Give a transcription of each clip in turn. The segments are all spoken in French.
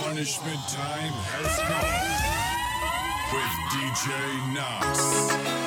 punishment time has come with DJ Knox.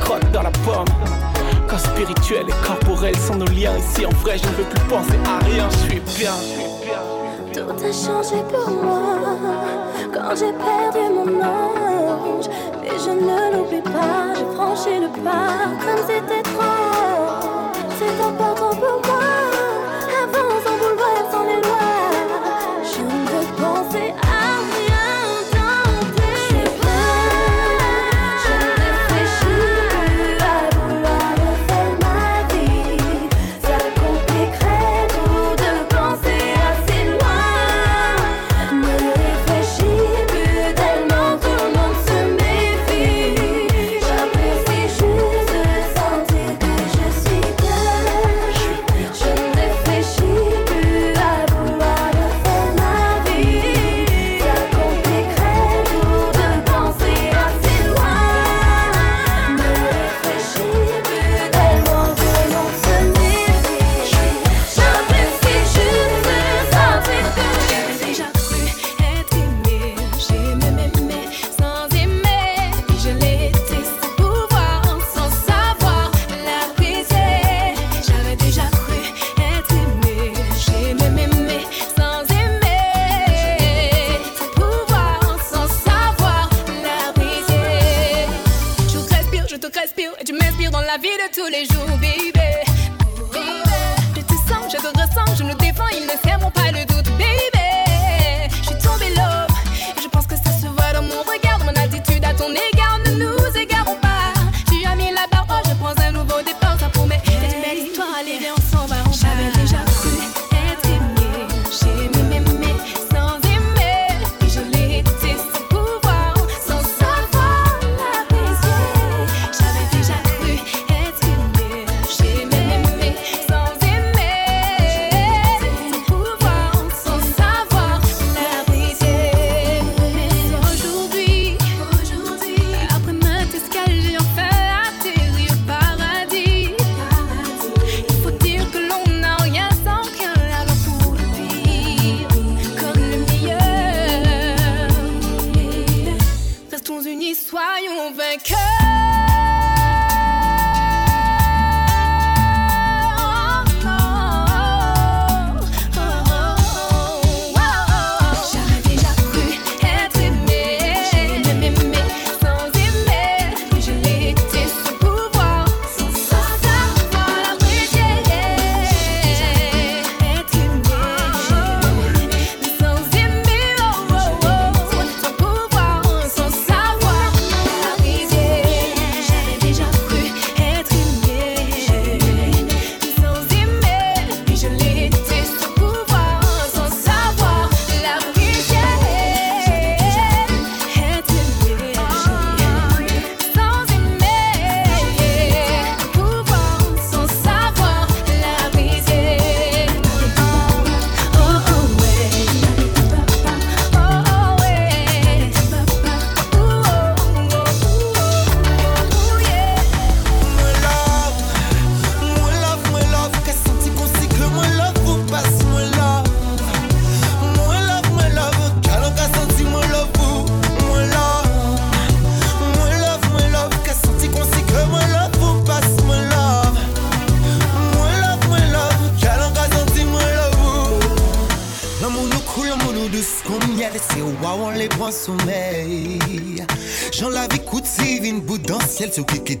crotte dans la pomme. Quand spirituel et corporel sont nos liens, ici en vrai, je ne veux plus penser à rien, je suis bien. Tout a changé pour moi quand j'ai perdu mon ange. Mais je ne l'oublie pas, j'ai franchi le pas comme c'était trop. C'est important pour moi. been cut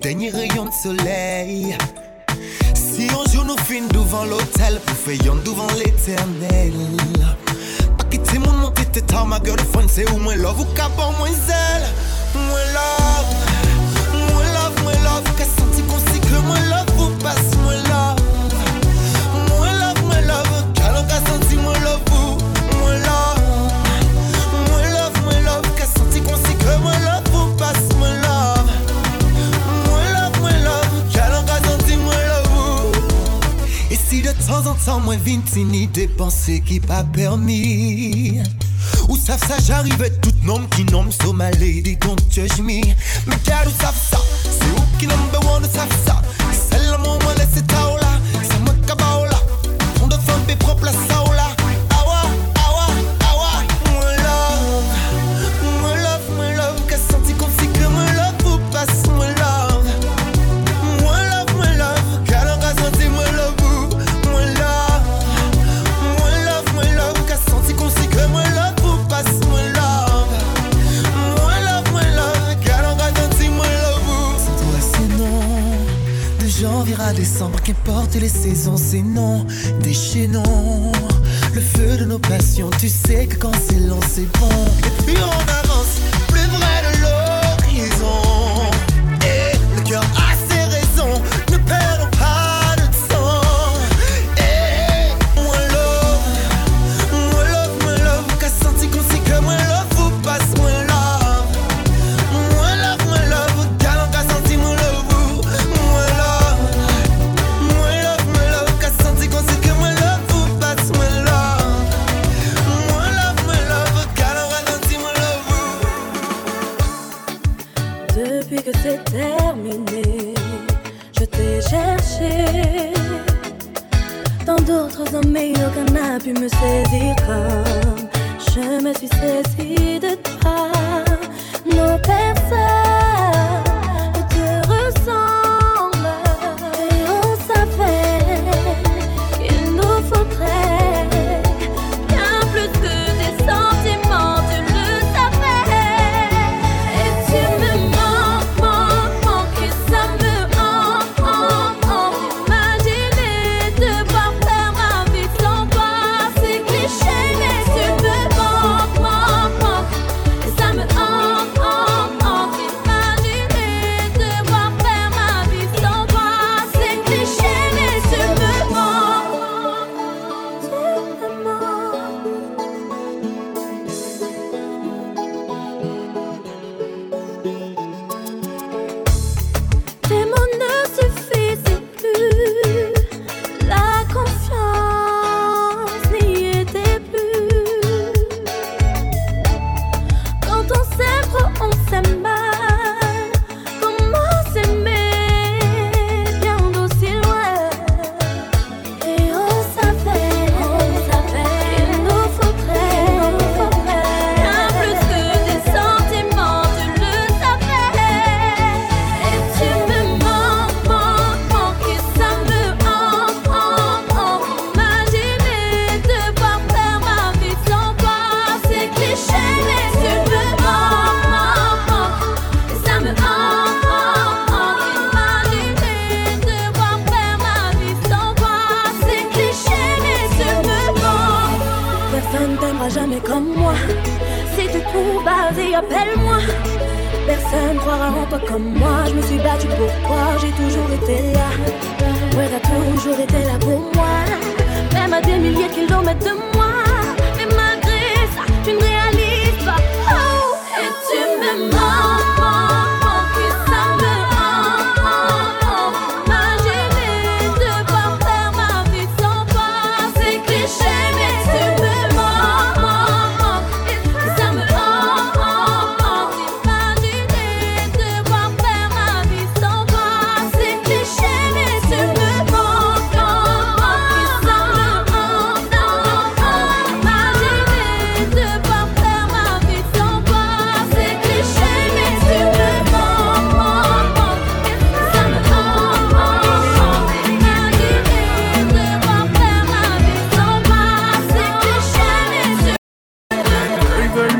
dernier rayon de soleil. Si un jour nous finissons devant l'hôtel, pour faire devant l'éternel. Pas quitter mon t'étais ta ma girlfriend, c'est où moi love ou cap moins zèle. Moi love, temps en temps, moins vintini dépenser qui pas permis. Ou savent ça, j'arrive tout nom qui nomme so my lady, don't judge me. Mais car ou savent ça, c'est où qui number one, savent ça. C'est l'amour, moi laisse ta là, c'est moi qui là. On doit faire propre la saoula. ليا كل الدم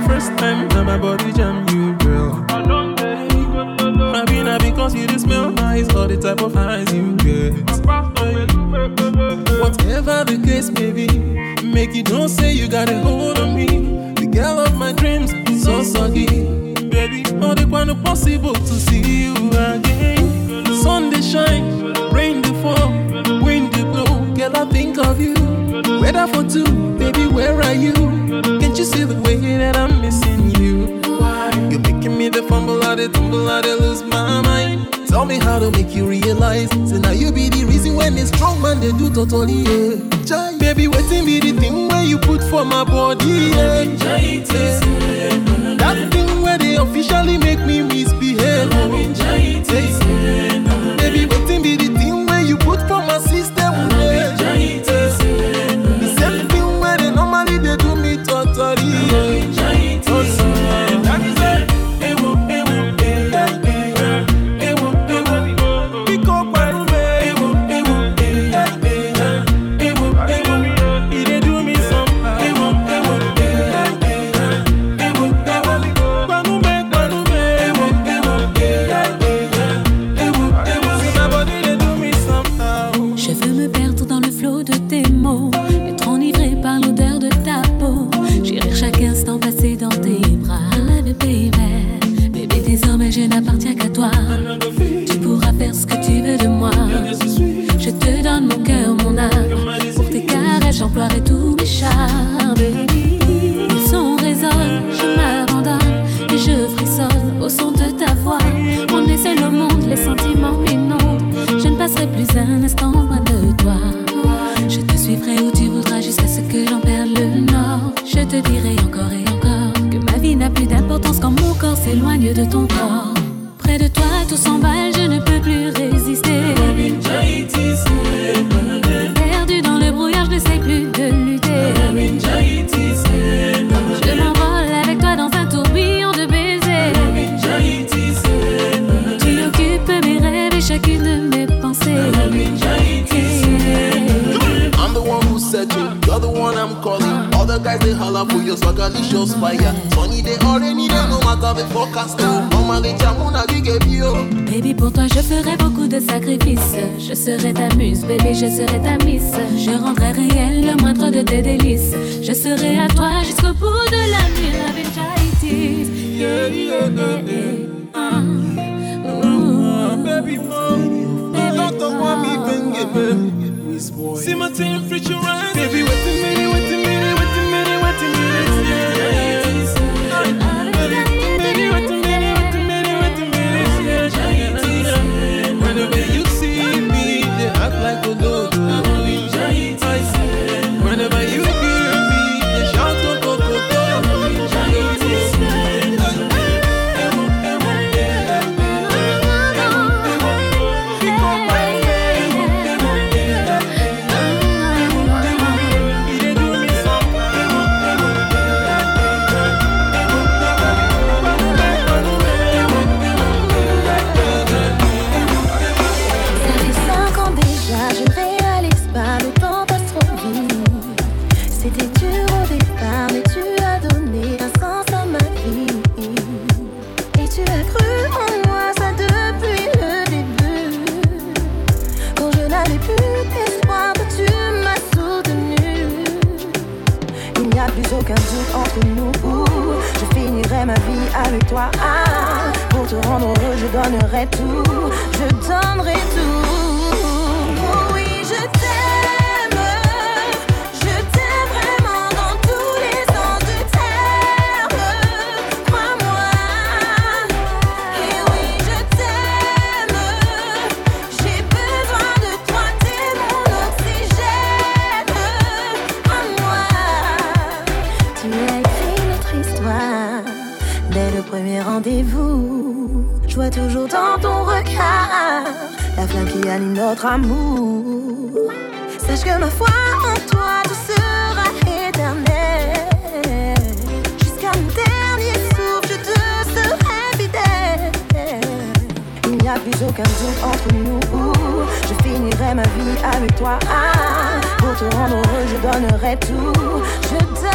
First time that my body jam you, girl. Maybe not because you smell nice or the type of eyes you get. Whatever the case may be, make you don't say you got a hold on me. The girl of my dreams so soggy. Baby, all the one possible to see you again. Sun they shine, rain they fall, wind they blow. Girl, I think of you. Weather for two, baby, where are you? Can't you see the way that I'm missing you? Why? You're making me the fumble, I the tumble, I the lose my mind. Tell me how to make you realize. Say now you be the reason when it's strong man they do totally. Yeah. Baby, waiting be the thing where you put for my body. Yeah. That thing where they officially make me misbehave. Searching, you're the one I'm calling. All the guys they holler for your swagalicious fire. Sunny they already they no matter the forecast. Mama les chamuna bio. Baby, pour toi, je ferai beaucoup de sacrifices. Je serai ta muse, bébé, je serai ta miss. Je rendrai réel le moindre de tes délices. Je serai à toi jusqu'au bout de la nuit. Yeah, yeah, yeah, yeah. Ah. Ooh. Baby, mom, don't talk about me, baby. See my team, future right. Baby, wait a minute, wait a minute, pour te rendre heureux, je donnerai tout. Je donnerai tout. Toujours dans ton regard la flamme qui anime notre amour. Sache que ma foi en toi, tout sera éternel. Jusqu'à mon dernier souffle, je te serai fidèle. Il n'y a plus aucun doute entre nous. Je finirai ma vie avec toi. Pour te rendre heureux, je donnerai tout. Je